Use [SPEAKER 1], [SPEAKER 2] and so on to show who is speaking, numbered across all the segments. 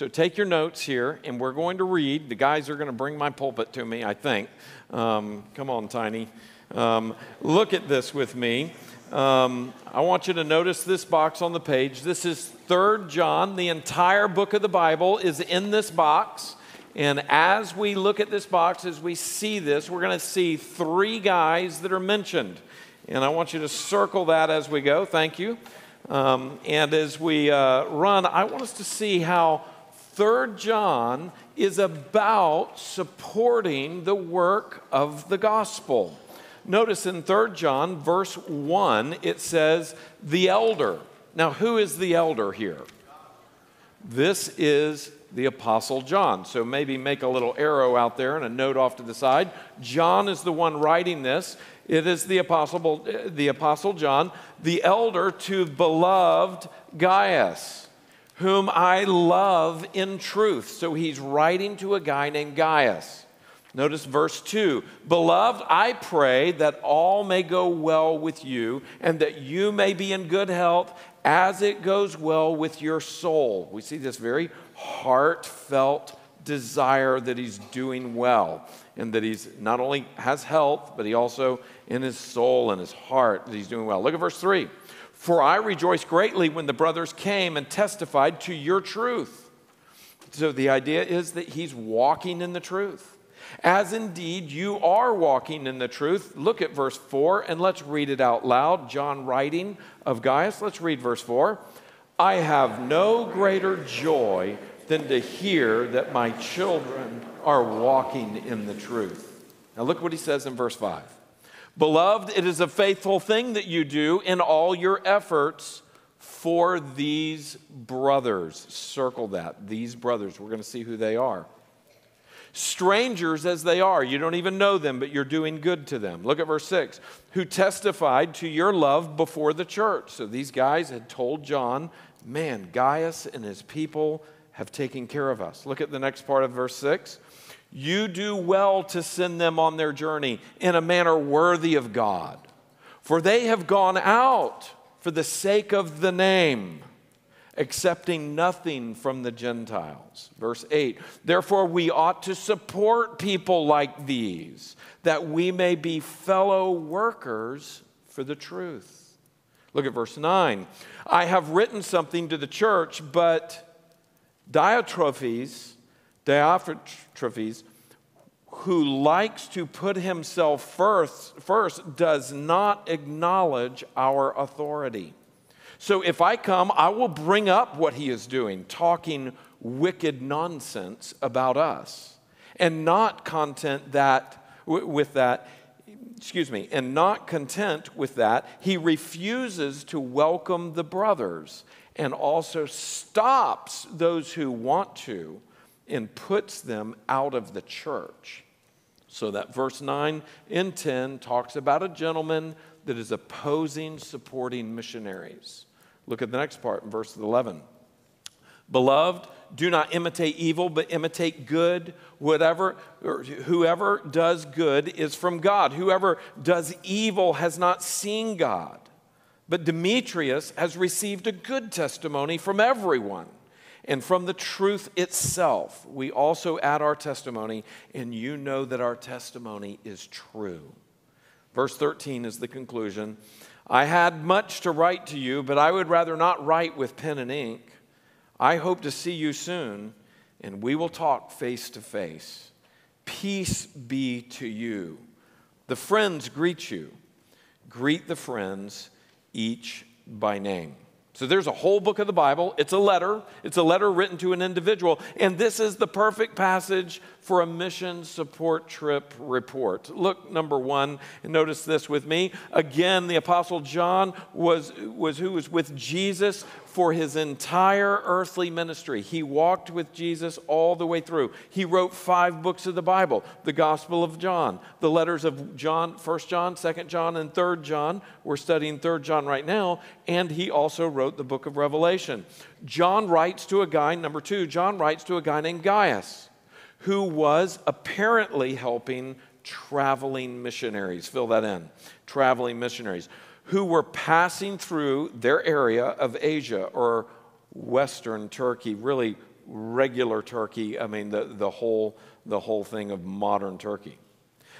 [SPEAKER 1] So take your notes here, and we're going to read. The guys are going to bring my pulpit to me, I think. Um, come on, Tiny. Um, look at this with me. Um, I want you to notice this box on the page. This is Third John. The entire book of the Bible is in this box. And as we look at this box, as we see this, we're going to see three guys that are mentioned. And I want you to circle that as we go. Thank you. Um, and as we uh, run, I want us to see how Third John is about supporting the work of the gospel. Notice in 3 John, verse 1, it says, the elder. Now, who is the elder here? This is the Apostle John. So maybe make a little arrow out there and a note off to the side. John is the one writing this. It is the Apostle, the Apostle John, the elder to beloved Gaius, whom I love in truth. So he's writing to a guy named Gaius. Notice verse 2 Beloved, I pray that all may go well with you and that you may be in good health as it goes well with your soul. We see this very heartfelt desire that he's doing well and that he's not only has health, but he also in his soul and his heart that he's doing well. Look at verse 3 For I rejoiced greatly when the brothers came and testified to your truth. So the idea is that he's walking in the truth as indeed you are walking in the truth. Look at verse 4 and let's read it out loud. John writing of Gaius. Let's read verse 4. I have no greater joy than to hear that my children are walking in the truth. Now look what he says in verse 5. Beloved, it is a faithful thing that you do in all your efforts for these brothers. Circle that. These brothers. We're going to see who they are strangers as they are. You don't even know them, but you're doing good to them. Look at verse 6 who testified to your love before the church. So these guys had told John, man, Gaius and his people have taken care of us. Look at the next part of verse 6. You do well to send them on their journey in a manner worthy of God, for they have gone out for the sake of the name accepting nothing from the Gentiles. Verse 8 Therefore, we ought to support people like these, that we may be fellow workers for the truth. Look at verse 9. I have written something to the church, but Diotrephes, Diotrephes, who likes to put himself first, first does not acknowledge our authority. So if I come, I will bring up what he is doing, talking wicked nonsense about us, and not content that with that excuse me, and not content with that, he refuses to welcome the brothers and also stops those who want to and puts them out of the church. So that verse 9 and 10 talks about a gentleman that is opposing supporting missionaries. Look at the next part in verse 11. Beloved, do not imitate evil, but imitate good. Whatever, or whoever does good is from God. Whoever does evil has not seen God. But Demetrius has received a good testimony from everyone and from the truth itself. We also add our testimony, and you know that our testimony is true. Verse 13 is the conclusion. I had much to write to you, but I would rather not write with pen and ink. I hope to see you soon, and we will talk face to face. Peace be to you. The friends greet you. Greet the friends, each by name. So there's a whole book of the Bible. It's a letter. It's a letter written to an individual. And this is the perfect passage for a mission support trip report. Look, number one, and notice this with me. Again, the Apostle John was, was who was with Jesus for his entire earthly ministry. He walked with Jesus all the way through. He wrote five books of the Bible the Gospel of John, the letters of John, 1 John, 2 John, and 3 John. We're studying 3 John right now. And he also wrote the book of Revelation. John writes to a guy, number two, John writes to a guy named Gaius, who was apparently helping traveling missionaries. Fill that in. Traveling missionaries who were passing through their area of Asia or Western Turkey, really regular turkey, I mean, the, the, whole, the whole thing of modern turkey.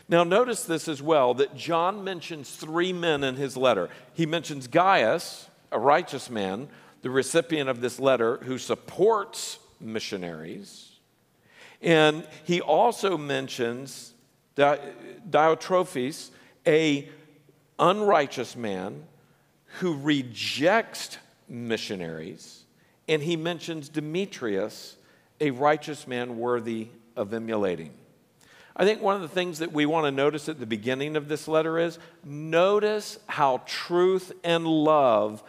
[SPEAKER 1] Now, notice this as well that John mentions three men in his letter. He mentions Gaius, a righteous man, the recipient of this letter, who supports missionaries. And he also mentions Diotrephes, a unrighteous man who rejects missionaries. And he mentions Demetrius, a righteous man worthy of emulating. I think one of the things that we want to notice at the beginning of this letter is notice how truth and love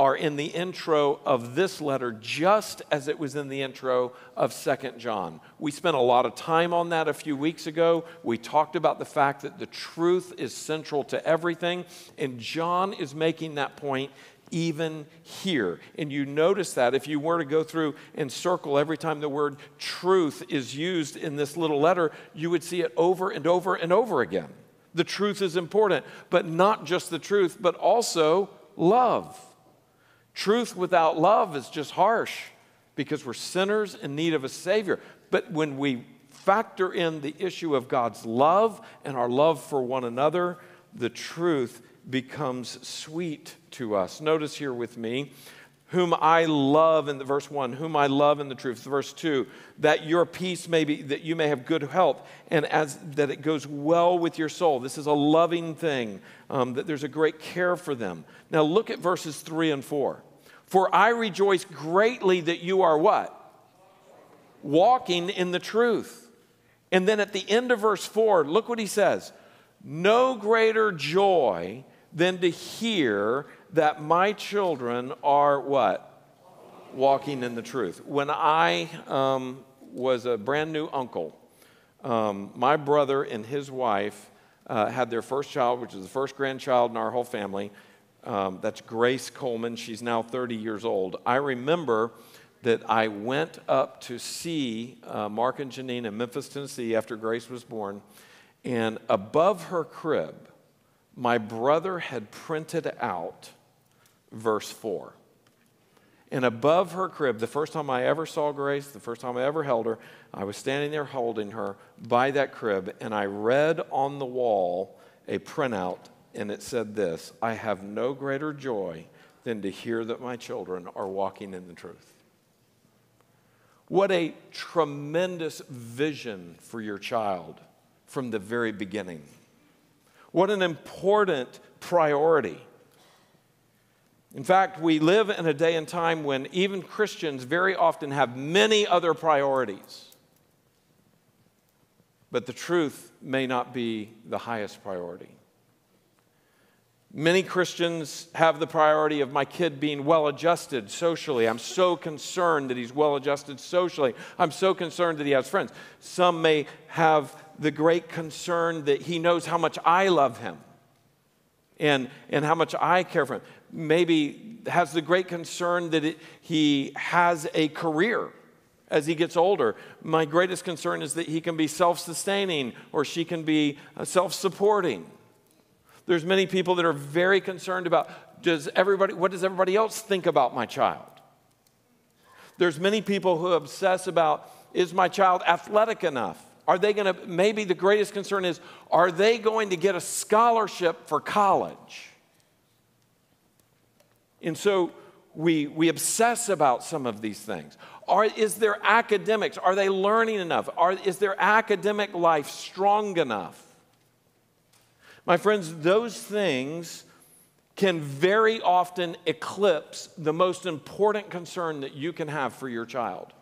[SPEAKER 1] are in the intro of this letter just as it was in the intro of Second John. We spent a lot of time on that a few weeks ago. We talked about the fact that the truth is central to everything, and John is making that point even here. And you notice that if you were to go through and circle every time the word truth is used in this little letter, you would see it over and over and over again. The truth is important, but not just the truth, but also love. Truth without love is just harsh because we're sinners in need of a Savior. But when we factor in the issue of God's love and our love for one another, the truth becomes sweet to us. Notice here with me, whom I love in the verse 1, whom I love in the truth. Verse 2, that your peace may be, that you may have good health, and as that it goes well with your soul. This is a loving thing, um, that there's a great care for them. Now look at verses 3 and 4. For I rejoice greatly that you are what? Walking in the truth. And then at the end of verse 4, look what he says No greater joy than to hear that my children are what? Walking in the truth. When I um, was a brand new uncle, um, my brother and his wife uh, had their first child, which is the first grandchild in our whole family. Um, that's Grace Coleman. She's now 30 years old. I remember that I went up to see uh, Mark and Janine in Memphis, Tennessee after Grace was born. And above her crib, my brother had printed out verse 4. And above her crib, the first time I ever saw Grace, the first time I ever held her, I was standing there holding her by that crib, and I read on the wall a printout and it said this I have no greater joy than to hear that my children are walking in the truth. What a tremendous vision for your child from the very beginning. What an important priority. In fact, we live in a day and time when even Christians very often have many other priorities. But the truth may not be the highest priority. Many Christians have the priority of my kid being well adjusted socially. I'm so concerned that he's well adjusted socially. I'm so concerned that he has friends. Some may have the great concern that he knows how much I love him and, and how much I care for him. Maybe has the great concern that it, he has a career as he gets older. My greatest concern is that he can be self sustaining or she can be uh, self supporting. There's many people that are very concerned about does everybody, what does everybody else think about my child? There's many people who obsess about is my child athletic enough? Are they going to, maybe the greatest concern is, are they going to get a scholarship for college? And so we, we obsess about some of these things. Are, is their academics, are they learning enough? Are, is their academic life strong enough? My friends, those things can very often eclipse the most important concern that you can have for your child.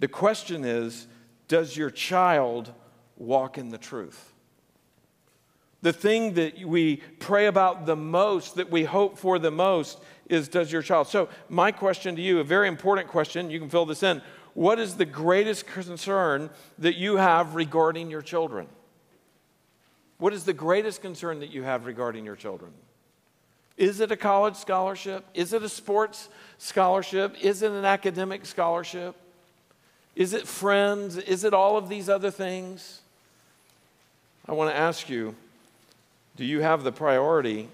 [SPEAKER 1] The question is Does your child walk in the truth? The thing that we pray about the most, that we hope for the most, is Does your child? So, my question to you, a very important question, you can fill this in. What is the greatest concern that you have regarding your children? What is the greatest concern that you have regarding your children? Is it a college scholarship? Is it a sports scholarship? Is it an academic scholarship? Is it friends? Is it all of these other things? I want to ask you do you have the priority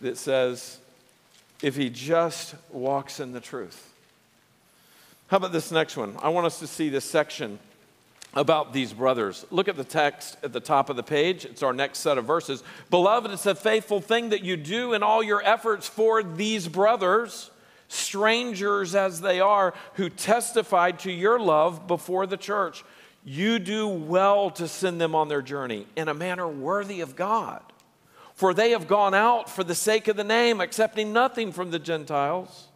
[SPEAKER 1] that says, if he just walks in the truth? How about this next one? I want us to see this section about these brothers. Look at the text at the top of the page. It's our next set of verses. Beloved, it's a faithful thing that you do in all your efforts for these brothers, strangers as they are, who testified to your love before the church. You do well to send them on their journey in a manner worthy of God. For they have gone out for the sake of the name, accepting nothing from the Gentiles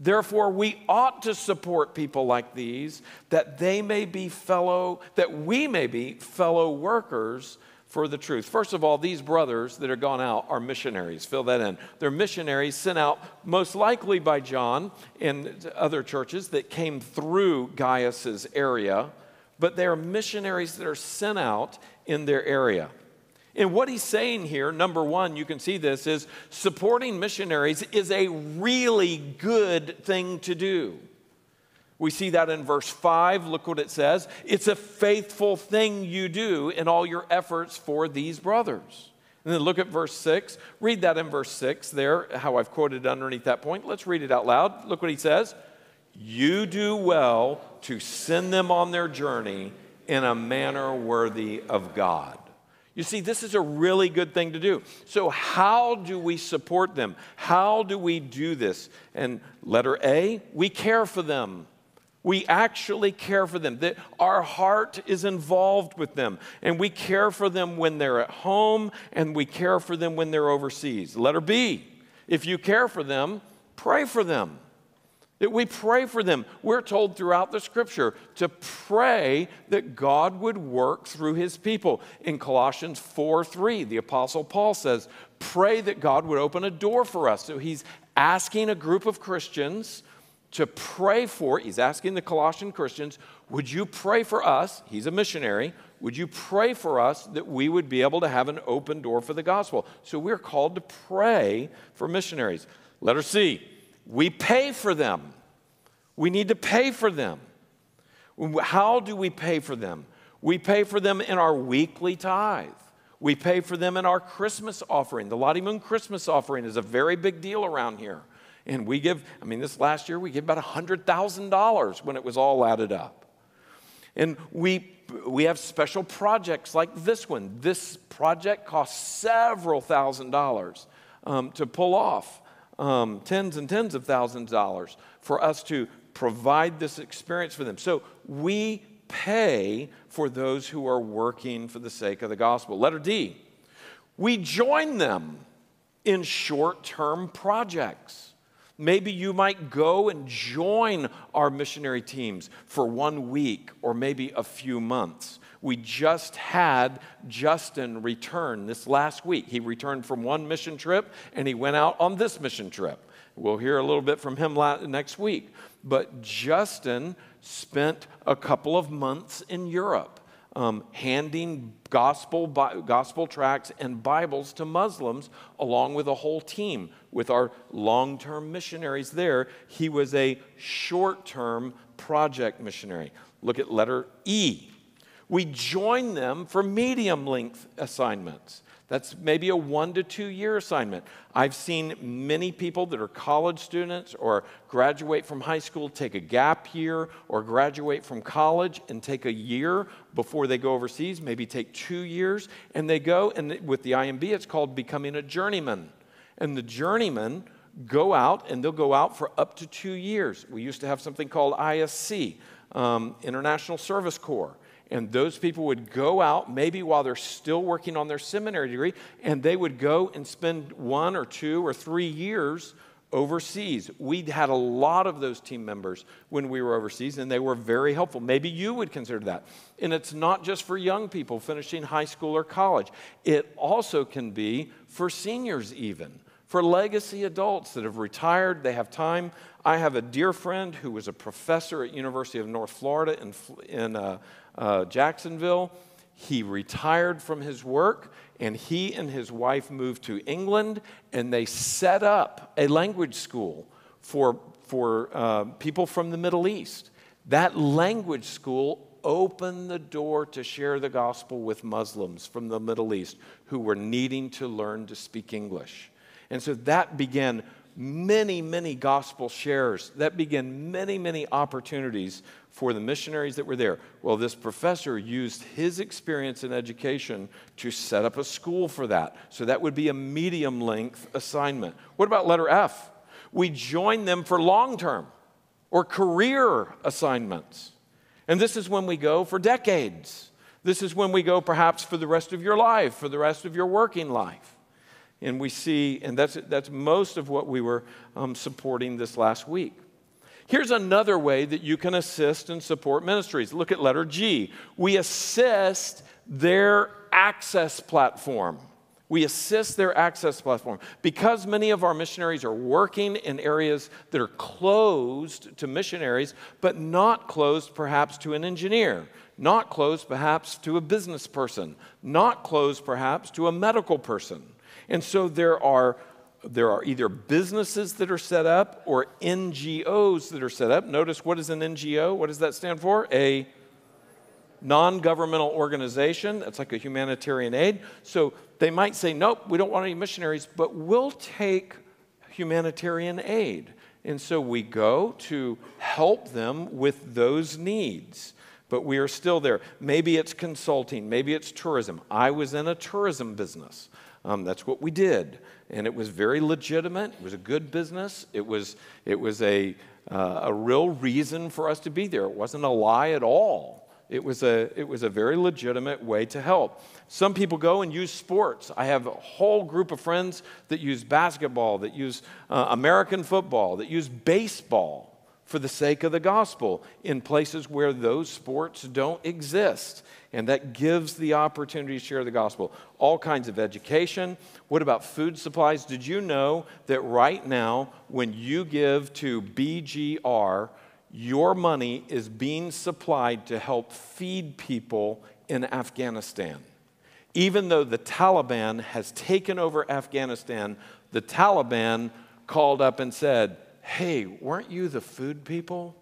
[SPEAKER 1] Therefore, we ought to support people like these that they may be fellow, that we may be fellow workers for the truth. First of all, these brothers that are gone out are missionaries. Fill that in. They're missionaries sent out most likely by John and other churches that came through Gaius's area, but they are missionaries that are sent out in their area. And what he's saying here, number one, you can see this, is supporting missionaries is a really good thing to do. We see that in verse 5. Look what it says. It's a faithful thing you do in all your efforts for these brothers. And then look at verse 6. Read that in verse 6 there, how I've quoted underneath that point. Let's read it out loud. Look what he says. You do well to send them on their journey in a manner worthy of God. You see, this is a really good thing to do. So, how do we support them? How do we do this? And letter A, we care for them. We actually care for them. That our heart is involved with them. And we care for them when they're at home and we care for them when they're overseas. Letter B, if you care for them, pray for them that we pray for them. We're told throughout the scripture to pray that God would work through his people. In Colossians 4 3, the Apostle Paul says, Pray that God would open a door for us. So he's asking a group of Christians to pray for, he's asking the Colossian Christians, Would you pray for us? He's a missionary. Would you pray for us that we would be able to have an open door for the gospel? So we're called to pray for missionaries. Letter C we pay for them. We need to pay for them. How do we pay for them? We pay for them in our weekly tithe. We pay for them in our Christmas offering. The Lottie Moon Christmas offering is a very big deal around here. And we give, I mean, this last year we gave about $100,000 when it was all added up. And we, we have special projects like this one. This project costs several thousand dollars um, to pull off um, tens and tens of thousands of dollars for us to provide this experience for them. So we pay for those who are working for the sake of the gospel. Letter D, we join them in short term projects. Maybe you might go and join our missionary teams for one week or maybe a few months. We just had Justin return this last week. He returned from one mission trip and he went out on this mission trip. We'll hear a little bit from him next week. But Justin spent a couple of months in Europe um, handing gospel, gospel tracts and Bibles to Muslims along with a whole team with our long term missionaries there. He was a short term project missionary. Look at letter E. We join them for medium length assignments. That's maybe a one to two year assignment. I've seen many people that are college students or graduate from high school take a gap year or graduate from college and take a year before they go overseas, maybe take two years, and they go, and with the IMB, it's called becoming a journeyman. And the journeyman go out and they'll go out for up to two years. We used to have something called ISC, um, International Service Corps. And those people would go out, maybe while they're still working on their seminary degree, and they would go and spend one or two or three years overseas. We had a lot of those team members when we were overseas, and they were very helpful. Maybe you would consider that. And it's not just for young people finishing high school or college, it also can be for seniors, even. For legacy adults that have retired, they have time. I have a dear friend who was a professor at University of North Florida in, in uh, uh, Jacksonville. He retired from his work and he and his wife moved to England and they set up a language school for, for uh, people from the Middle East. That language school opened the door to share the gospel with Muslims from the Middle East who were needing to learn to speak English. And so that began many, many gospel shares. That began many, many opportunities for the missionaries that were there. Well, this professor used his experience in education to set up a school for that. So that would be a medium length assignment. What about letter F? We join them for long term or career assignments. And this is when we go for decades. This is when we go perhaps for the rest of your life, for the rest of your working life. And we see, and that's, that's most of what we were um, supporting this last week. Here's another way that you can assist and support ministries. Look at letter G. We assist their access platform. We assist their access platform. Because many of our missionaries are working in areas that are closed to missionaries, but not closed perhaps to an engineer, not closed perhaps to a business person, not closed perhaps to a medical person. And so there are there are either businesses that are set up or NGOs that are set up. Notice what is an NGO? What does that stand for? A non governmental organization. That's like a humanitarian aid. So they might say, nope, we don't want any missionaries, but we'll take humanitarian aid. And so we go to help them with those needs. But we are still there. Maybe it's consulting, maybe it's tourism. I was in a tourism business. Um, that's what we did and it was very legitimate. It was a good business. It was, it was a, uh, a real reason for us to be there. It wasn't a lie at all. It was, a, it was a very legitimate way to help. Some people go and use sports. I have a whole group of friends that use basketball, that use uh, American football, that use baseball for the sake of the gospel in places where those sports don't exist and that gives the opportunity to share the gospel. All kinds of education. What about food supplies? Did you know that right now, when you give to BGR, your money is being supplied to help feed people in Afghanistan? Even though the Taliban has taken over Afghanistan, the Taliban called up and said, Hey, weren't you the food people?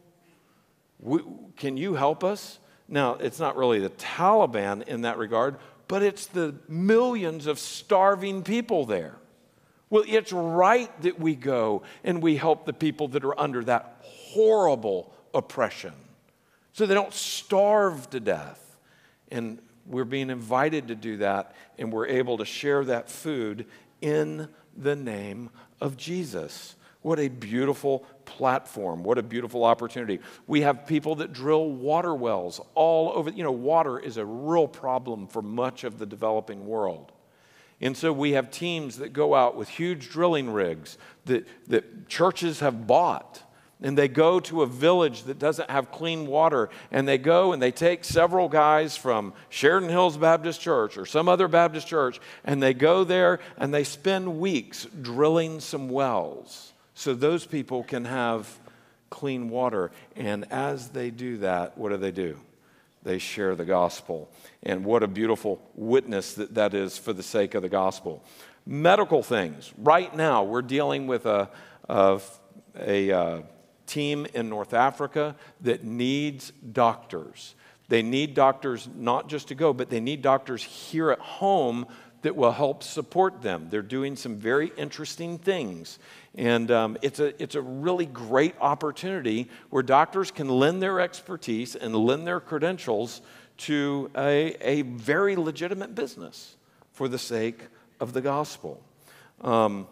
[SPEAKER 1] We, can you help us? Now, it's not really the Taliban in that regard, but it's the millions of starving people there. Well, it's right that we go and we help the people that are under that horrible oppression so they don't starve to death. And we're being invited to do that, and we're able to share that food in the name of Jesus. What a beautiful platform. What a beautiful opportunity. We have people that drill water wells all over. You know, water is a real problem for much of the developing world. And so we have teams that go out with huge drilling rigs that, that churches have bought. And they go to a village that doesn't have clean water. And they go and they take several guys from Sheridan Hills Baptist Church or some other Baptist church. And they go there and they spend weeks drilling some wells so those people can have clean water. And as they do that, what do they do? They share the gospel. And what a beautiful witness that that is for the sake of the gospel. Medical things. Right now, we're dealing with a, a, a, a uh, team in North Africa that needs doctors. They need doctors not just to go, but they need doctors here at home that will help support them. They're doing some very interesting things. And um, it's, a, it's a really great opportunity where doctors can lend their expertise and lend their credentials to a, a very legitimate business for the sake of the gospel. Um,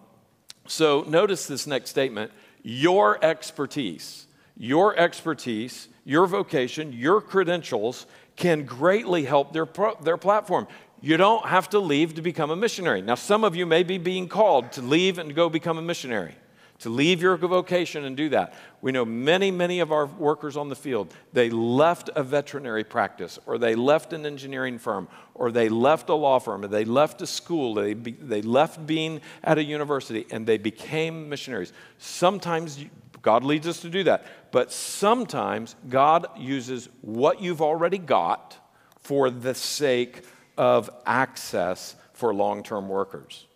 [SPEAKER 1] so notice this next statement your expertise, your expertise, your vocation, your credentials can greatly help their, pro- their platform. You don't have to leave to become a missionary. Now, some of you may be being called to leave and go become a missionary, to leave your vocation and do that. We know many, many of our workers on the field, they left a veterinary practice, or they left an engineering firm, or they left a law firm, or they left a school, they, be, they left being at a university, and they became missionaries. Sometimes God leads us to do that, but sometimes God uses what you've already got for the sake of access for long term workers.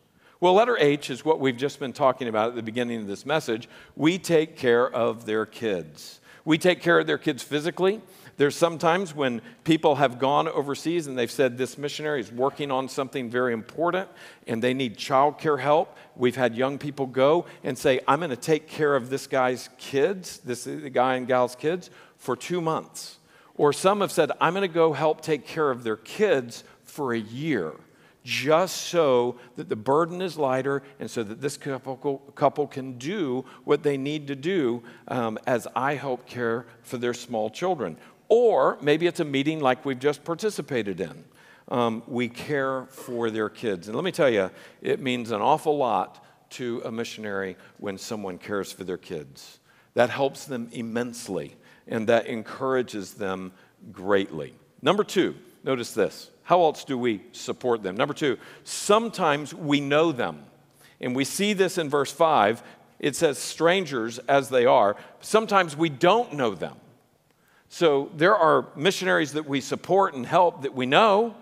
[SPEAKER 1] Well, letter H is what we've just been talking about at the beginning of this message. We take care of their kids. We take care of their kids physically. There's sometimes when people have gone overseas and they've said this missionary is working on something very important and they need childcare help. We've had young people go and say, I'm going to take care of this guy's kids, this guy and gal's kids, for two months. Or some have said, I'm going to go help take care of their kids for a year just so that the burden is lighter and so that this couple, couple can do what they need to do um, as I help care for their small children. Or maybe it's a meeting like we've just participated in. Um, we care for their kids. And let me tell you, it means an awful lot to a missionary when someone cares for their kids. That helps them immensely and that encourages them greatly. Number two, notice this how else do we support them? Number two, sometimes we know them. And we see this in verse 5. It says, strangers as they are. Sometimes we don't know them. So there are missionaries that we support and help that we know.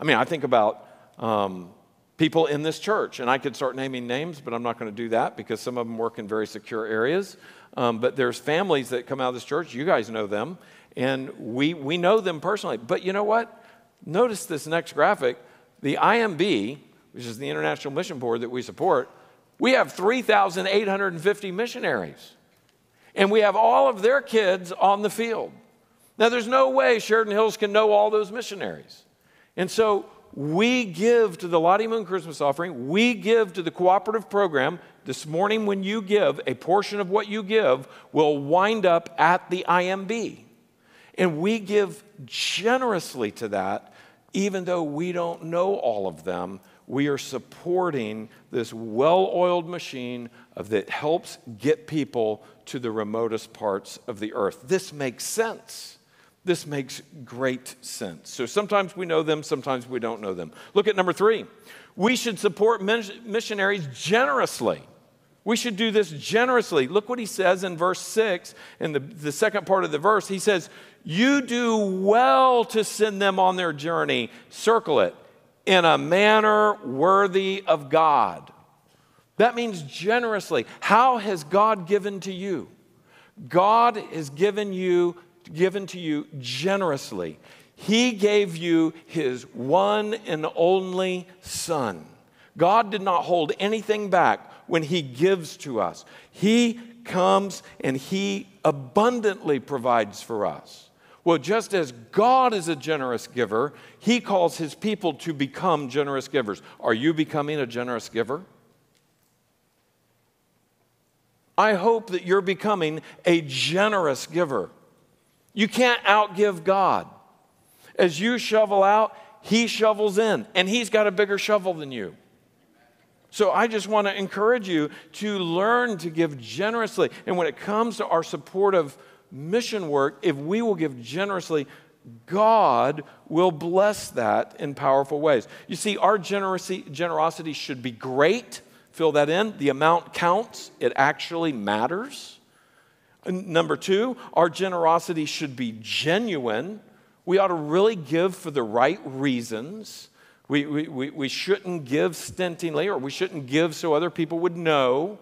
[SPEAKER 1] I mean, I think about um, people in this church, and I could start naming names, but I'm not going to do that because some of them work in very secure areas. Um, but there's families that come out of this church, you guys know them, and we, we know them personally. But you know what? Notice this next graphic. The IMB, which is the International Mission Board that we support, we have 3,850 missionaries. And we have all of their kids on the field. Now, there's no way Sheridan Hills can know all those missionaries. And so we give to the Lottie Moon Christmas offering, we give to the cooperative program. This morning, when you give, a portion of what you give will wind up at the IMB. And we give generously to that even though we don't know all of them, we are supporting this well oiled machine that helps get people to the remotest parts of the earth. This makes sense. This makes great sense. So sometimes we know them, sometimes we don't know them. Look at number three. We should support missionaries generously. We should do this generously. Look what he says in verse 6, in the, the second part of the verse. He says, You do well to send them on their journey. Circle it. In a manner worthy of God. That means generously. How has God given to you? God has given you given to you generously. He gave you his one and only son. God did not hold anything back when He gives to us. He comes and He abundantly provides for us. Well, just as God is a generous giver, He calls His people to become generous givers. Are you becoming a generous giver? I hope that you're becoming a generous giver. You can't outgive God. As you shovel out, He shovels in, and He's got a bigger shovel than you. So I just want to encourage you to learn to give generously. And when it comes to our support of mission work, if we will give generously, God will bless that in powerful ways. You see, our generosity, generosity should be great. Fill that in. The amount counts, it actually matters. Number two, our generosity should be genuine. We ought to really give for the right reasons. We, we, we, we shouldn't give stintingly or we shouldn't give so other people would know.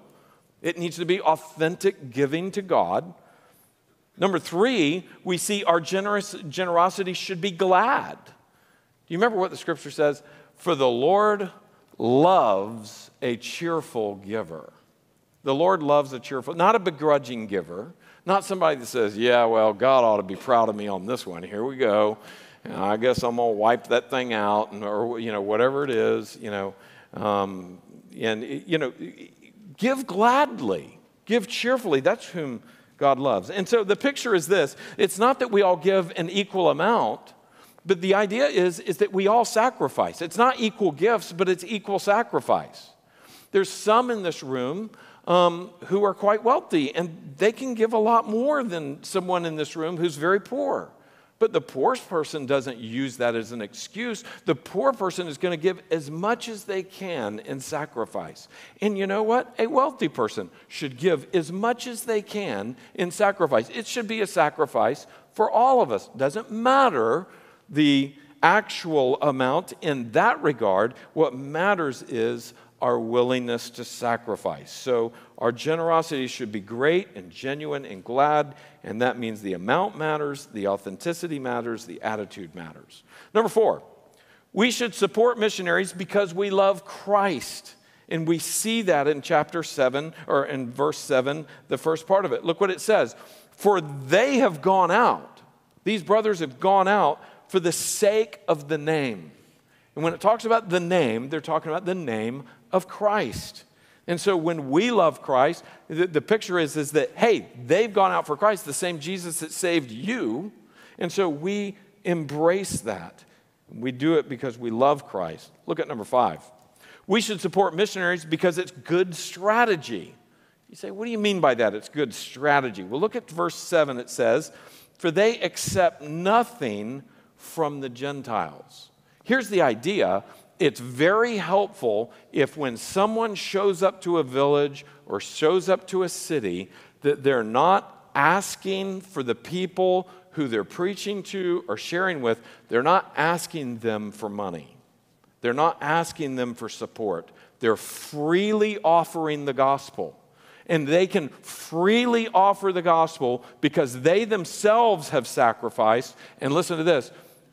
[SPEAKER 1] It needs to be authentic giving to God. Number three, we see our generous, generosity should be glad. Do you remember what the scripture says? For the Lord loves a cheerful giver. The Lord loves a cheerful, not a begrudging giver, not somebody that says, Yeah, well, God ought to be proud of me on this one. Here we go. I guess I'm gonna wipe that thing out, and, or you know whatever it is, you know, um, and you know, give gladly, give cheerfully. That's whom God loves. And so the picture is this: it's not that we all give an equal amount, but the idea is is that we all sacrifice. It's not equal gifts, but it's equal sacrifice. There's some in this room um, who are quite wealthy, and they can give a lot more than someone in this room who's very poor. But the poor person doesn't use that as an excuse. The poor person is going to give as much as they can in sacrifice. And you know what? A wealthy person should give as much as they can in sacrifice. It should be a sacrifice for all of us. Doesn't matter the actual amount in that regard. What matters is our willingness to sacrifice. So Our generosity should be great and genuine and glad, and that means the amount matters, the authenticity matters, the attitude matters. Number four, we should support missionaries because we love Christ. And we see that in chapter 7, or in verse 7, the first part of it. Look what it says For they have gone out, these brothers have gone out for the sake of the name. And when it talks about the name, they're talking about the name of Christ. And so when we love Christ, the, the, picture is, is that, hey, they've gone out for Christ, the same Jesus that saved you. And so we embrace that. We do it because we love Christ. Look at number five. We should support missionaries because it's good strategy. You say, what do you mean by that? It's good strategy. Well, look at verse 7. It says, For they accept nothing from the Gentiles. Here's the idea it's very helpful if when someone shows up to a village or shows up to a city, that they're not asking for the people who they're preaching to or sharing with, they're not asking them for money. They're not asking them for support. They're freely offering the gospel. And they can freely offer the gospel because they themselves have sacrificed. And listen to this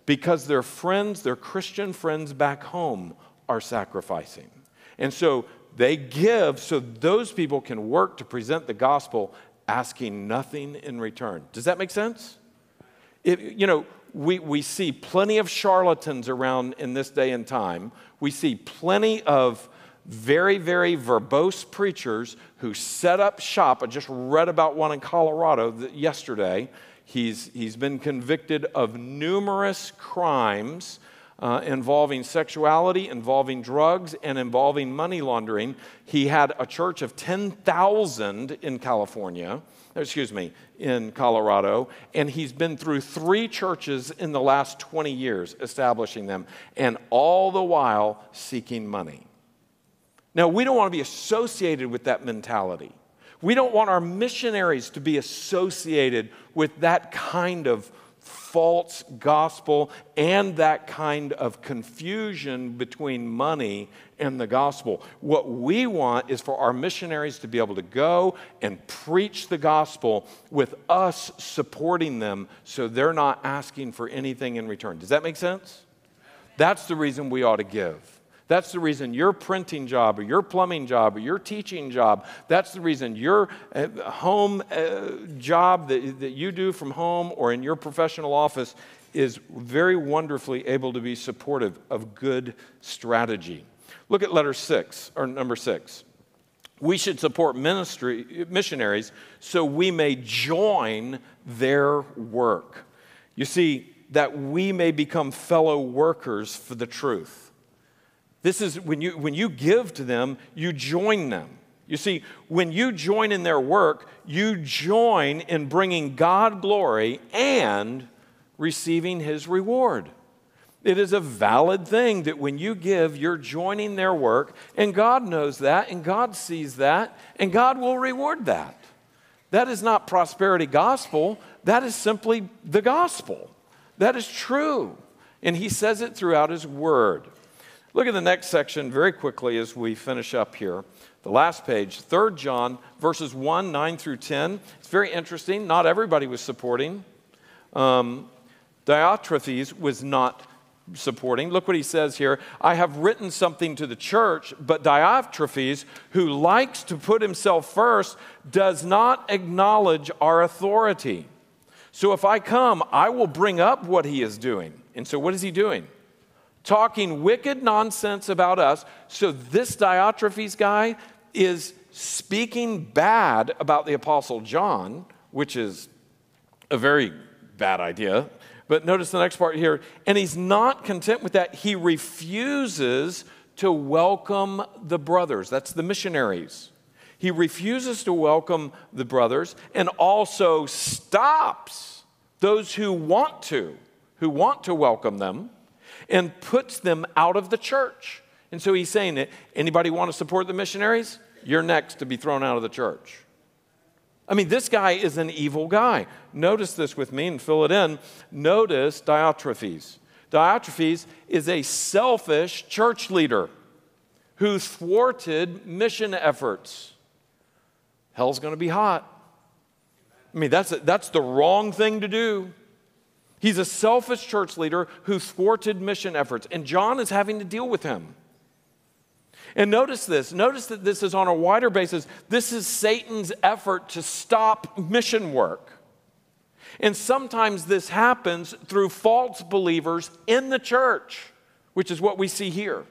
[SPEAKER 1] because their friends, their Christian friends back home, are sacrificing. And so they give so those people can work to present the gospel asking nothing in return. Does that make sense? It, you know, we, we see plenty of charlatans around in this day and time. We see plenty of very, very verbose preachers who set up shop. I just read about one in Colorado yesterday. He's, he's been convicted of numerous crimes uh, involving sexuality, involving drugs, and involving money laundering. He had a church of 10,000 in California excuse me, in Colorado, and he's been through three churches in the last 20 years establishing them, and all the while seeking money. Now, we don't want to be associated with that mentality. We don't want our missionaries to be associated with that kind of false gospel and that kind of confusion between money and the gospel. What we want is for our missionaries to be able to go and preach the gospel with us supporting them so they're not asking for anything in return. Does that make sense? That's the reason we ought to give. That's the reason your printing job or your plumbing job or your teaching job, that's the reason your uh, home uh, job that, that you do from home or in your professional office is very wonderfully able to be supportive of good strategy. Look at letter six, or number six. We should support ministry, missionaries so we may join their work. You see, that we may become fellow workers for the truth. This is when you, when you give to them, you join them. You see, when you join in their work, you join in bringing God glory and receiving His reward. It is a valid thing that when you give, you're joining their work, and God knows that, and God sees that, and God will reward that. That is not prosperity gospel, that is simply the gospel. That is true. And He says it throughout His word. Look at the next section very quickly as we finish up here. The last page, 3 John, verses 1, 9 through 10. It's very interesting. Not everybody was supporting. Um, Diotrephes was not supporting. Look what he says here. I have written something to the church, but Diotrephes, who likes to put himself first, does not acknowledge our authority. So if I come, I will bring up what he is doing. And so what is he doing? Talking wicked nonsense about us. So this Diotrephes guy is speaking bad about the Apostle John, which is a very bad idea. But notice the next part here. And he's not content with that. He refuses to welcome the brothers. That's the missionaries. He refuses to welcome the brothers and also stops those who want to, who want to welcome them and puts them out of the church. And so he's saying that anybody want to support the missionaries? You're next to be thrown out of the church. I mean, this guy is an evil guy. Notice this with me and fill it in. Notice Diotrephes. Diotrephes is a selfish church leader who thwarted mission efforts. hell's going to be hot. I mean, that's, that's the wrong thing to do. He's a selfish church leader who thwarted mission efforts, and John is having to deal with him. And notice this notice that this is on a wider basis. This is Satan's effort to stop mission work. And sometimes this happens through false believers in the church, which is what we see here.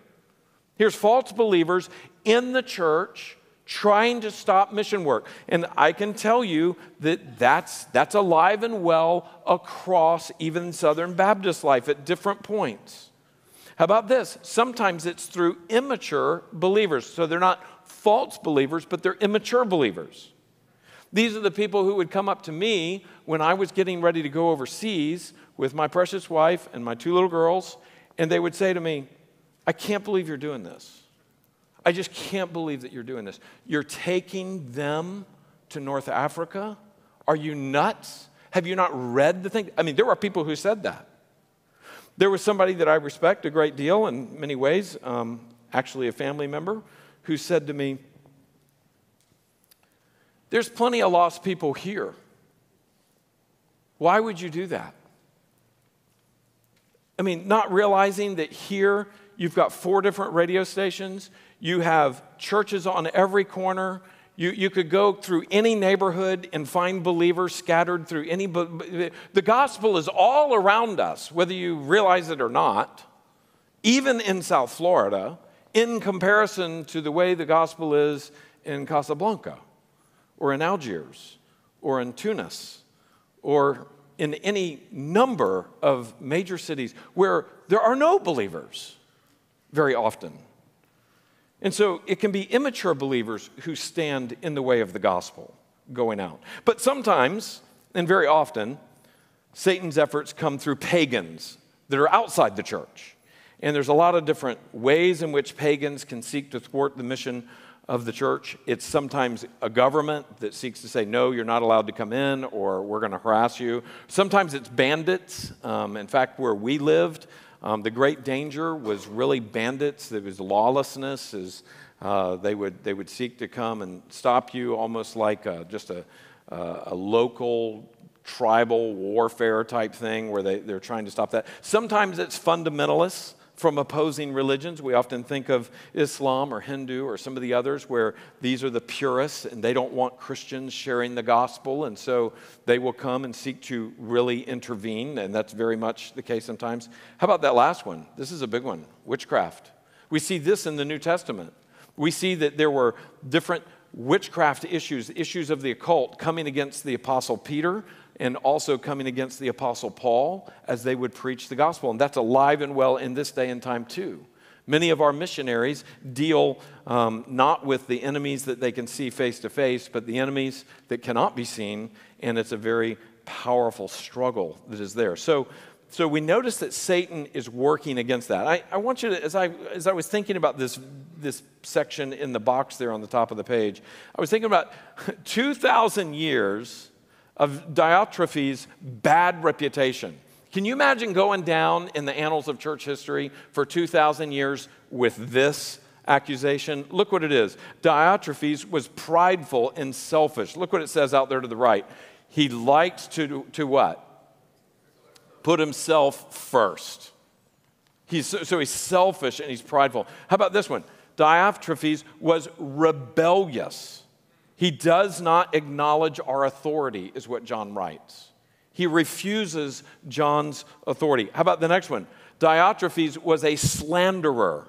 [SPEAKER 1] Here's false believers in the church trying to stop mission work. And I can tell you that that's, that's alive and well across even Southern Baptist life at different points. How about this? Sometimes it's through immature believers. So they're not false believers, but they're immature believers. These are the people who would come up to me when I was getting ready to go overseas with my precious wife and my two little girls, and they would say to me, I can't believe you're doing this. I just can't believe that you're doing this. You're taking them to North Africa? Are you nuts? Have you not read the thing? I mean, there are people who said that. There was somebody that I respect a great deal in many ways, um, actually a family member, who said to me, There's plenty of lost people here. Why would you do that? I mean, not realizing that here you've got four different radio stations, you have churches on every corner. You, you could go through any neighborhood and find believers scattered through any. The gospel is all around us, whether you realize it or not, even in South Florida, in comparison to the way the gospel is in Casablanca or in Algiers or in Tunis or in any number of major cities where there are no believers very often. And so it can be immature believers who stand in the way of the gospel going out. But sometimes, and very often, Satan's efforts come through pagans that are outside the church. And there's a lot of different ways in which pagans can seek to thwart the mission of the church. It's sometimes a government that seeks to say, no, you're not allowed to come in, or we're going to harass you. Sometimes it's bandits. Um, in fact, where we lived, um, the great danger was really bandits. There was lawlessness. As, uh, they, would, they would seek to come and stop you almost like a, just a, a local tribal warfare type thing where they, they're trying to stop that. Sometimes it's fundamentalists from opposing religions. We often think of Islam or Hindu or some of the others where these are the purists and they don't want Christians sharing the gospel. And so they will come and seek to really intervene. And that's very much the case sometimes. How about that last one? This is a big one witchcraft. We see this in the New Testament. We see that there were different witchcraft issues, issues of the occult coming against the Apostle Peter and also coming against the Apostle Paul as they would preach the gospel. And that's alive and well in this day and time, too. Many of our missionaries deal um, not with the enemies that they can see face to face, but the enemies that cannot be seen, and it's a very powerful struggle that is there. So, so we notice that Satan is working against that. I, I want you to, as I, as I was thinking about this, this section in the box there on the top of the page, I was thinking about 2,000 years of Diotrephes' bad reputation. Can you imagine going down in the annals of church history for 2,000 years with this accusation? Look what it is. Diotrephes was prideful and selfish. Look what it says out there to the right. He liked to, to what? Put himself first. He's, so he's selfish and he's prideful. How about this one? Diotrephes was rebellious. He does not acknowledge our authority, is what John writes. He refuses John's authority. How about the next one? Diotrephes was a slanderer.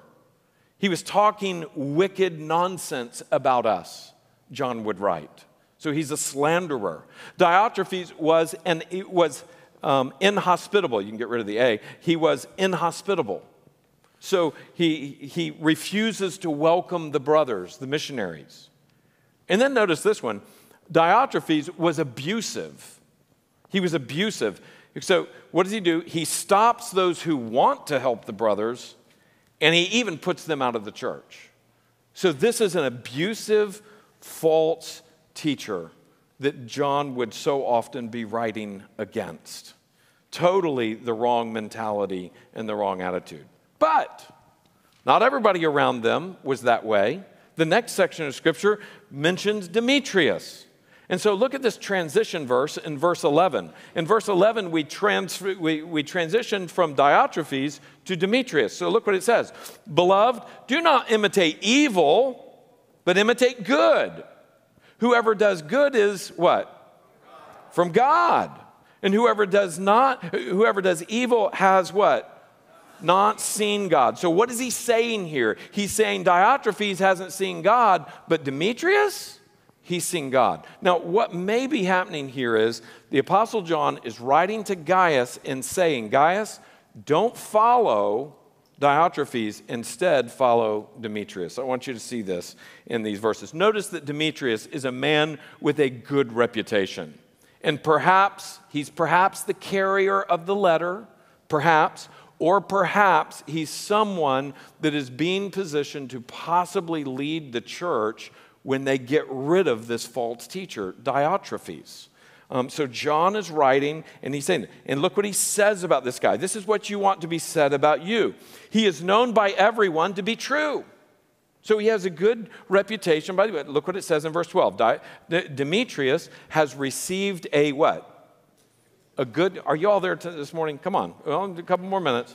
[SPEAKER 1] He was talking wicked nonsense about us, John would write. So he's a slanderer. Diotrephes was, and it was um, inhospitable. You can get rid of the A. He was inhospitable. So he, he refuses to welcome the brothers, the missionaries. And then notice this one Diotrephes was abusive. He was abusive. So, what does he do? He stops those who want to help the brothers, and he even puts them out of the church. So, this is an abusive, false teacher that John would so often be writing against. Totally the wrong mentality and the wrong attitude. But not everybody around them was that way. The next section of scripture mentions Demetrius. And so look at this transition verse in verse 11. In verse 11, we, trans- we, we transitioned from Diotrephes to Demetrius. So look what it says Beloved, do not imitate evil, but imitate good. Whoever does good is what? From God. And whoever does not, whoever does evil has what? Not seen God. So what is he saying here? He's saying Diotrephes hasn't seen God, but Demetrius? he's seen God. Now, what may be happening here is the Apostle John is writing to Gaius and saying, Gaius, don't follow Diotrephes, instead follow Demetrius. I want you to see this in these verses. Notice that Demetrius is a man with a good reputation. And perhaps he's perhaps the carrier of the letter, perhaps, or perhaps he's someone that is being positioned to possibly lead the church when they get rid of this false teacher, Diotrephes. Um, so John is writing, and he's saying, and look what he says about this guy. This is what you want to be said about you. He is known by everyone to be true. So he has a good reputation. By the way, look what it says in verse 12. Demetrius has received a what? A good, are you all there this morning? Come on, well, a couple more minutes.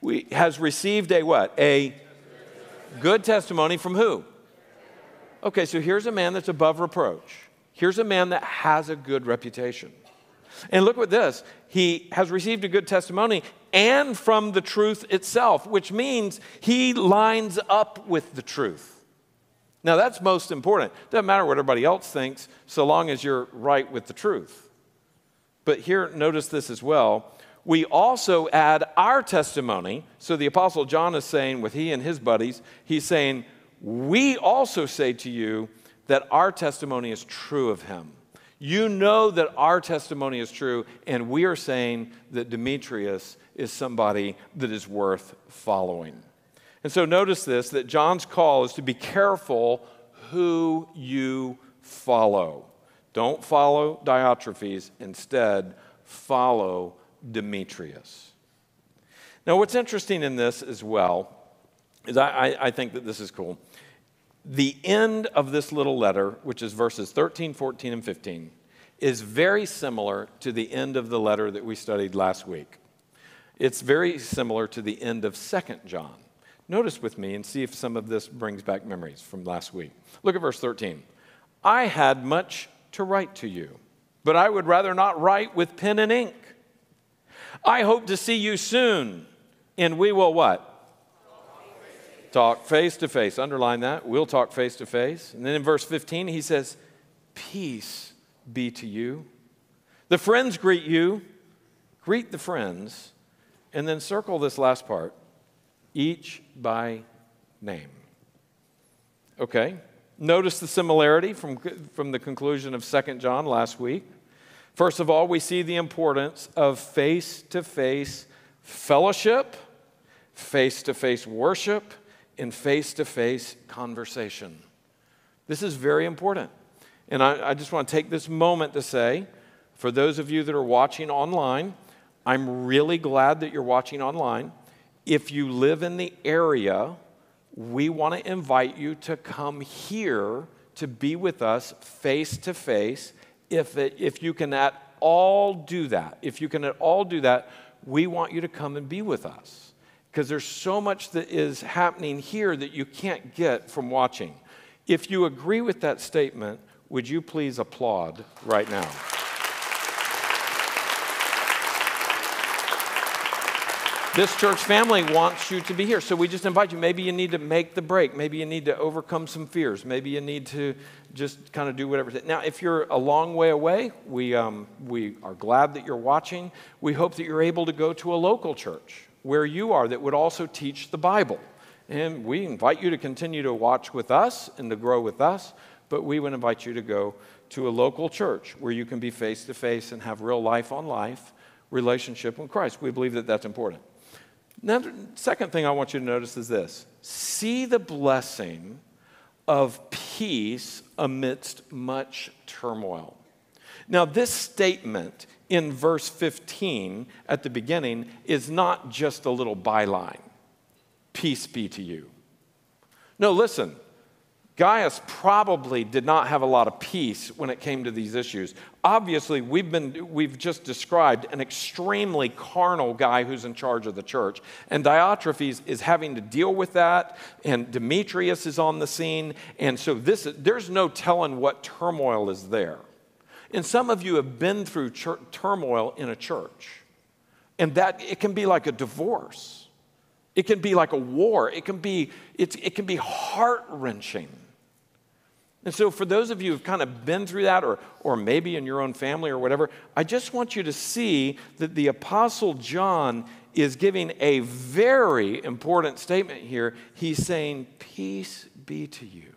[SPEAKER 1] We, has received a what? A good testimony from who? Okay, so here's a man that's above reproach. Here's a man that has a good reputation. And look at this. He has received a good testimony and from the truth itself, which means he lines up with the truth. Now, that's most important. Doesn't matter what everybody else thinks, so long as you're right with the truth. But here, notice this as well. We also add our testimony. So the Apostle John is saying, with he and his buddies, he's saying, We also say to you that our testimony is true of him. You know that our testimony is true, and we are saying that Demetrius is somebody that is worth following. And so notice this that John's call is to be careful who you follow. Don't follow Diotrephes, instead, follow Demetrius. Now, what's interesting in this as well is I, I, think that this is cool. The end of this little letter, which is verses 13, 14, and 15, is very similar to the end of the letter that we studied last week. It's very similar to the end of Second John. Notice with me and see if some of this brings back memories from last week. Look at verse 13. I had much to write to you, but I would rather not write with pen and ink. I hope to see you soon, and we will what? Talk face to face. Underline that. We'll talk face to face. And then in verse 15, he says, Peace be to you. The friends greet you. Greet the friends. And then circle this last part each by name. Okay? Notice the similarity from, from the conclusion of 2 John last week. First of all, we see the importance of face to face fellowship, face to face worship, and face to face conversation. This is very important. And I, I just want to take this moment to say, for those of you that are watching online, I'm really glad that you're watching online. If you live in the area, we want to invite you to come here to be with us face to face. If, if you can at all do that, if you can at all do that, we want you to come and be with us. Because there's so much that is happening here that you can't get from watching. If you agree with that statement, would you please applaud right now? This church family wants you to be here. So we just invite you. Maybe you need to make the break. Maybe you need to overcome some fears. Maybe you need to just kind of do whatever. Now, if you're a long way away, we, um, we are glad that you're watching. We hope that you're able to go to a local church where you are that would also teach the Bible. And we invite you to continue to watch with us and to grow with us, but we would invite you to go to a local church where you can be face to face and have real life on life relationship with Christ. We believe that that's important. Now, second thing I want you to notice is this see the blessing of peace amidst much turmoil. Now, this statement in verse 15 at the beginning is not just a little byline peace be to you. No, listen. Gaius probably did not have a lot of peace when it came to these issues. Obviously, we've, been, we've just described an extremely carnal guy who's in charge of the church. And Diotrephes is having to deal with that, and Demetrius is on the scene. And so this, there's no telling what turmoil is there. And some of you have been through turmoil in a church, and that it can be like a divorce. It can be like a war. It can be, it can be heart wrenching. And so, for those of you who've kind of been through that, or, or maybe in your own family or whatever, I just want you to see that the Apostle John is giving a very important statement here. He's saying, Peace be to you.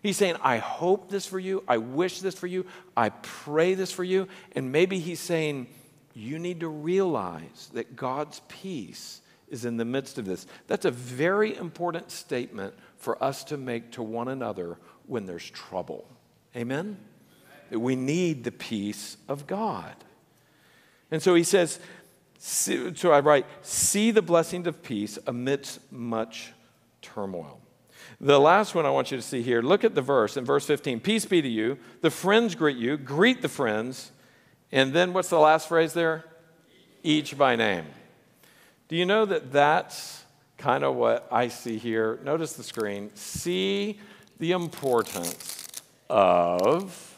[SPEAKER 1] He's saying, I hope this for you. I wish this for you. I pray this for you. And maybe he's saying, You need to realize that God's peace is in the midst of this. That's a very important statement for us to make to one another when there's trouble. Amen? We need the peace of God. And so he says, so I write, see the blessings of peace amidst much turmoil. The last one I want you to see here, look at the verse in verse 15. Peace be to you. The friends greet you. Greet the friends. And then what's the last phrase there? Each by name. Do you know that that's kind of what I see here? Notice the screen. See the importance of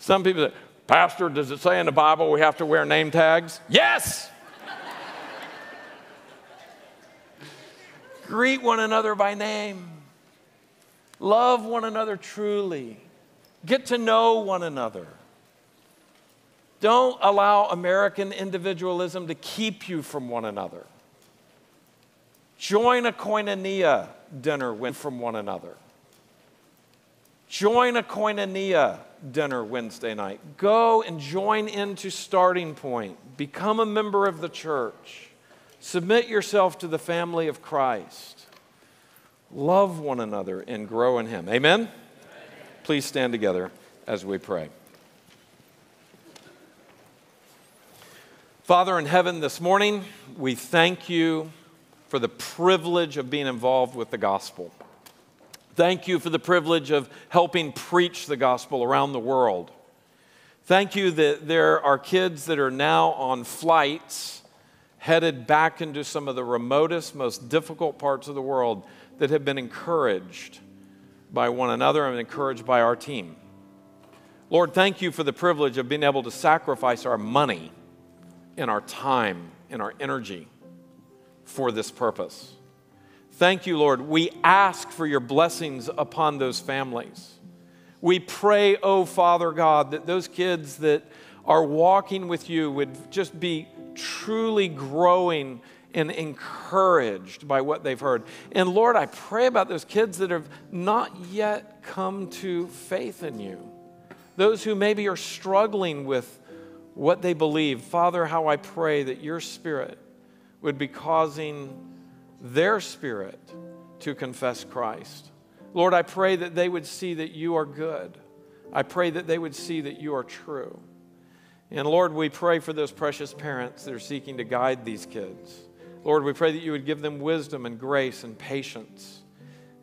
[SPEAKER 1] Some people say, Pastor, does it say in the Bible we have to wear name tags? Yes! Greet one another by name. Love one another truly. Get to know one another. Don't allow American individualism to keep you from one another. Join a koinonia dinner from one another. Join a koinonia dinner Wednesday night. Go and join into Starting Point. Become a member of the church. Submit yourself to the family of Christ. Love one another and grow in Him. Amen? Amen. Please stand together as we pray. Father in heaven, this morning, we thank you for the privilege of being involved with the gospel. Thank you for the privilege of helping preach the gospel around the world. Thank you that there are kids that are now on flights headed back into some of the remotest, most difficult parts of the world that have been encouraged by one another and encouraged by our team. Lord, thank you for the privilege of being able to sacrifice our money in our time, in our energy for this purpose. Thank you, Lord. We ask for your blessings upon those families. We pray, oh Father God, that those kids that are walking with you would just be truly growing and encouraged by what they've heard. And Lord, I pray about those kids that have not yet come to faith in you, those who maybe are struggling with what they believe. Father, how I pray that your spirit would be causing their spirit to confess Christ. Lord, I pray that they would see that you are good. I pray that they would see that you are true. And Lord, we pray for those precious parents that are seeking to guide these kids. Lord, we pray that you would give them wisdom and grace and patience.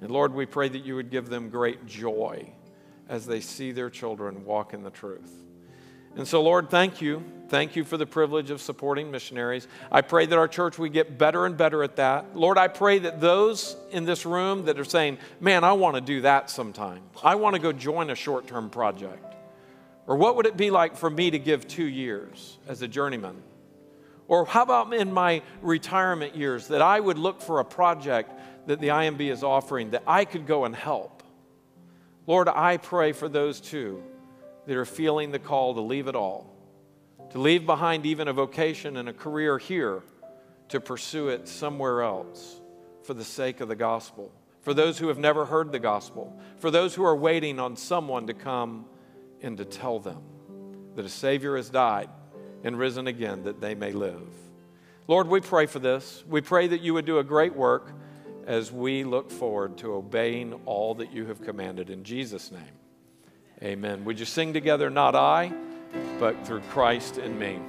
[SPEAKER 1] And Lord, we pray that you would give them great joy as they see their children walk in the truth. And so, Lord, thank you. Thank you for the privilege of supporting missionaries. I pray that our church we get better and better at that. Lord, I pray that those in this room that are saying, man, I want to do that sometime. I want to go join a short term project. Or what would it be like for me to give two years as a journeyman? Or how about in my retirement years that I would look for a project that the IMB is offering that I could go and help? Lord, I pray for those too that are feeling the call to leave it all, to leave behind even a vocation and a career here, to pursue it somewhere else for the sake of the gospel. For those who have never heard the gospel, for those who are waiting on someone to come and to tell them that a Savior has died and risen again that they may live. Lord, we pray for this. We pray that you would do a great work as we look forward to obeying all that you have commanded in Jesus' name. Amen. Would you sing together, not I, but through Christ in me?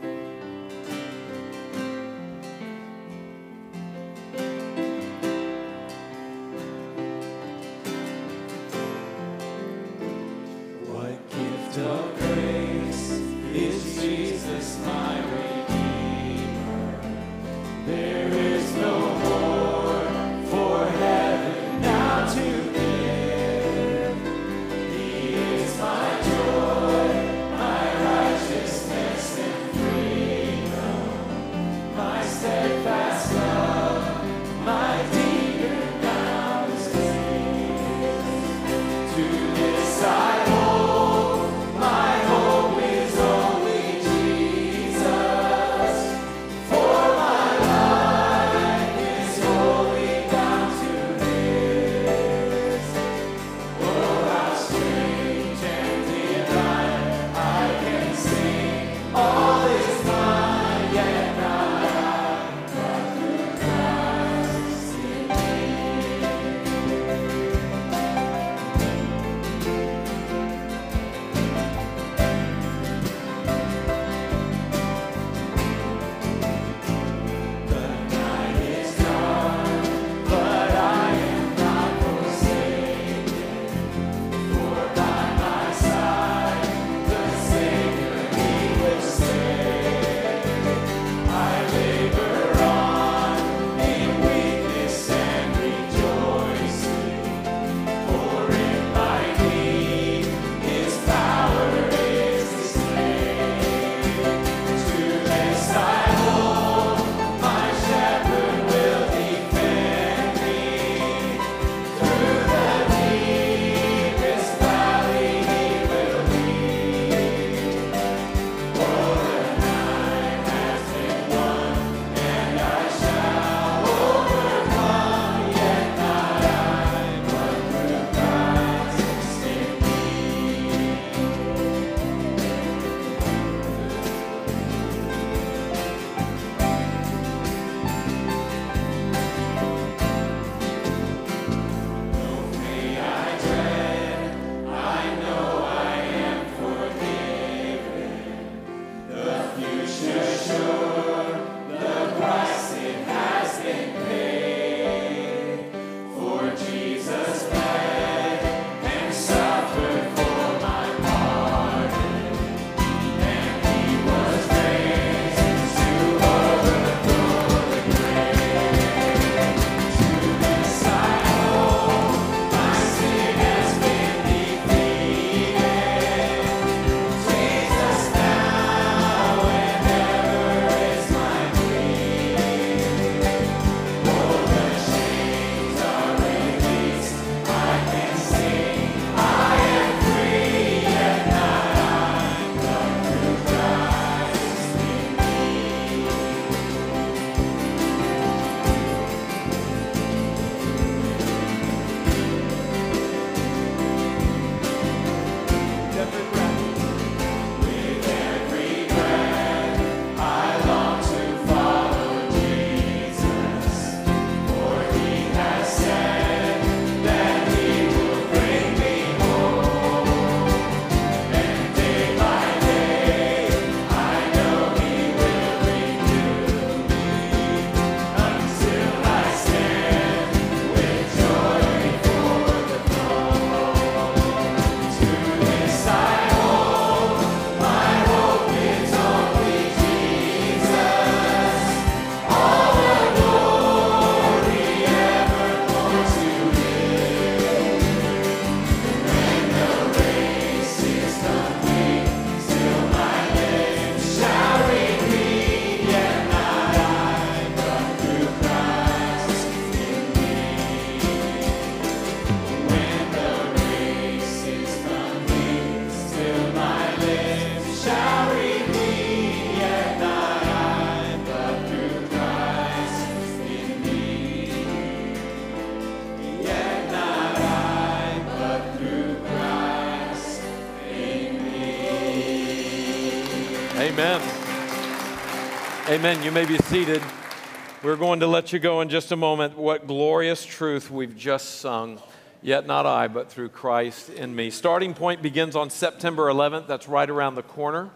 [SPEAKER 1] Amen. You may be seated. We're going to let you go in just a moment. What glorious truth we've just sung. Yet not I, but through Christ in me. Starting point begins on September 11th. That's right around the corner.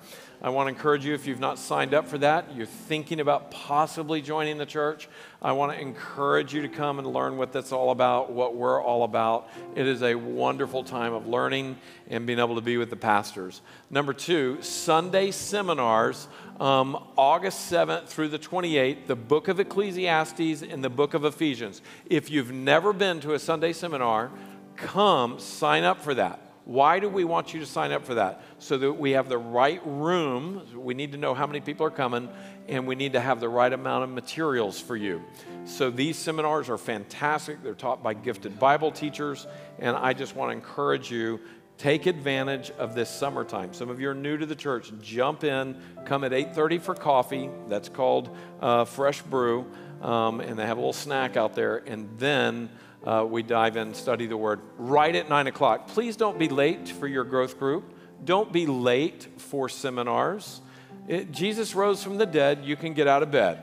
[SPEAKER 1] I want to encourage you if you've not signed up for that, you're thinking about possibly joining the church. I want to encourage you to come and learn what that's all about, what we're all about. It is a wonderful time of learning and being able to be with the pastors. Number two, Sunday seminars, um, August 7th through the 28th, the book of Ecclesiastes and the book of Ephesians. If you've never been to a Sunday seminar, come sign up for that. Why do we want you to sign up for that? So that we have the right room. We need to know how many people are coming, and we need to have the right amount of materials for you. So these seminars are fantastic. They're taught by gifted Bible teachers, and I just want to encourage you take advantage of this summertime. Some of you are new to the church. Jump in. Come at 8:30 for coffee. That's called uh, Fresh Brew, um, and they have a little snack out there, and then uh, we dive in, study the word right at nine o'clock. Please don't be late for your growth group. Don't be late for seminars. It, Jesus rose from the dead. You can get out of bed.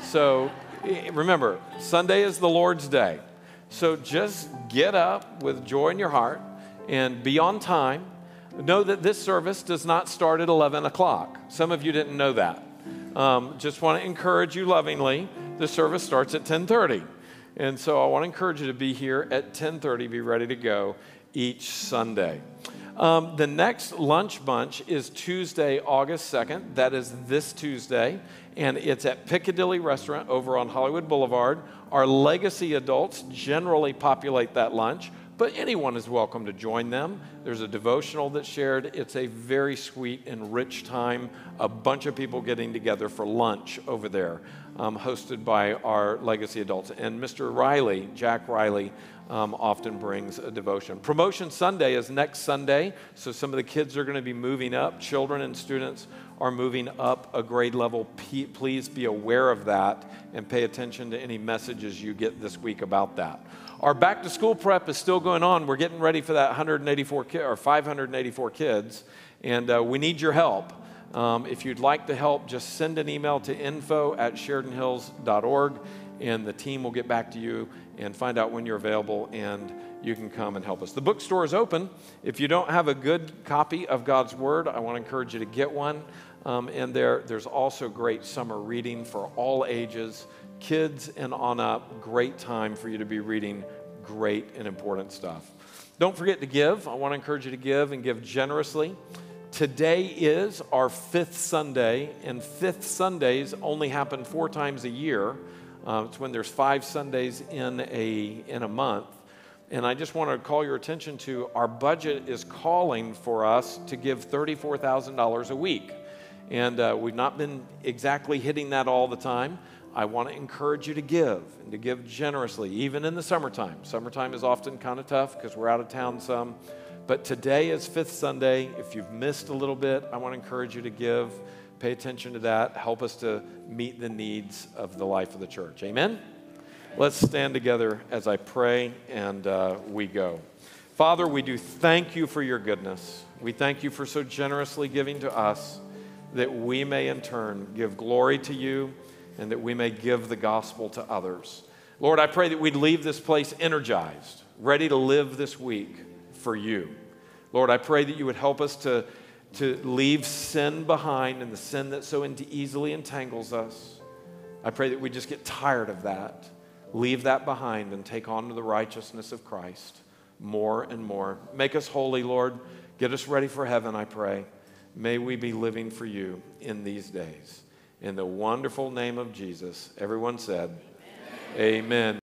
[SPEAKER 1] So remember, Sunday is the Lord's day. So just get up with joy in your heart and be on time. Know that this service does not start at 11 o'clock. Some of you didn't know that. Um, just want to encourage you lovingly. The service starts at 1030. And so I want to encourage you to be here at 10:30, be ready to go each Sunday. Um, the next lunch bunch is Tuesday, August 2nd. That is this Tuesday. And it's at Piccadilly Restaurant over on Hollywood Boulevard. Our legacy adults generally populate that lunch, but anyone is welcome to join them. There's a devotional that's shared. It's a very sweet and rich time. A bunch of people getting together for lunch over there um, hosted by our legacy adults. And Mr. Riley, Jack Riley, um, often brings a devotion. Promotion Sunday is next Sunday, so some of the kids are going to be moving up. Children and students are moving up a grade level. P- please be aware of that and pay attention to any messages you get this week about that. Our back to school prep is still going on. We're getting ready for that 184 ki- or 584 kids, and uh, we need your help. Um, if you'd like to help, just send an email to info at SheridanHills.org, and the team will get back to you and find out when you're available, and you can come and help us. The bookstore is open. If you don't have a good copy of God's Word, I want to encourage you to get one. Um, and there, there's also great summer reading for all ages, kids and on up. Great time for you to be reading great and important stuff. Don't forget to give. I want to encourage you to give and give generously. Today is our fifth Sunday, and fifth Sundays only happen four times a year. Uh, it's when there's five Sundays in a, in a month. And I just want to call your attention to our budget is calling for us to give $34,000 a week. And uh, we've not been exactly hitting that all the time. I want to encourage you to give and to give generously, even in the summertime. Summertime is often kind of tough because we're out of town some. But today is Fifth Sunday. If you've missed a little bit, I want to encourage you to give. Pay attention to that. Help us to meet the needs of the life of the church. Amen? Let's stand together as I pray and uh, we go. Father, we do thank you for your goodness. We thank you for so generously giving to us that we may in turn give glory to you and that we may give the gospel to others. Lord, I pray that we'd leave this place energized, ready to live this week for you. Lord, I pray that you would help us to, to leave sin behind and the sin that so easily entangles us. I pray that we just get tired of that, leave that behind, and take on to the righteousness of Christ more and more. Make us holy, Lord. Get us ready for heaven, I pray. May we be living for you in these days. In the wonderful name of Jesus, everyone said, Amen. Amen.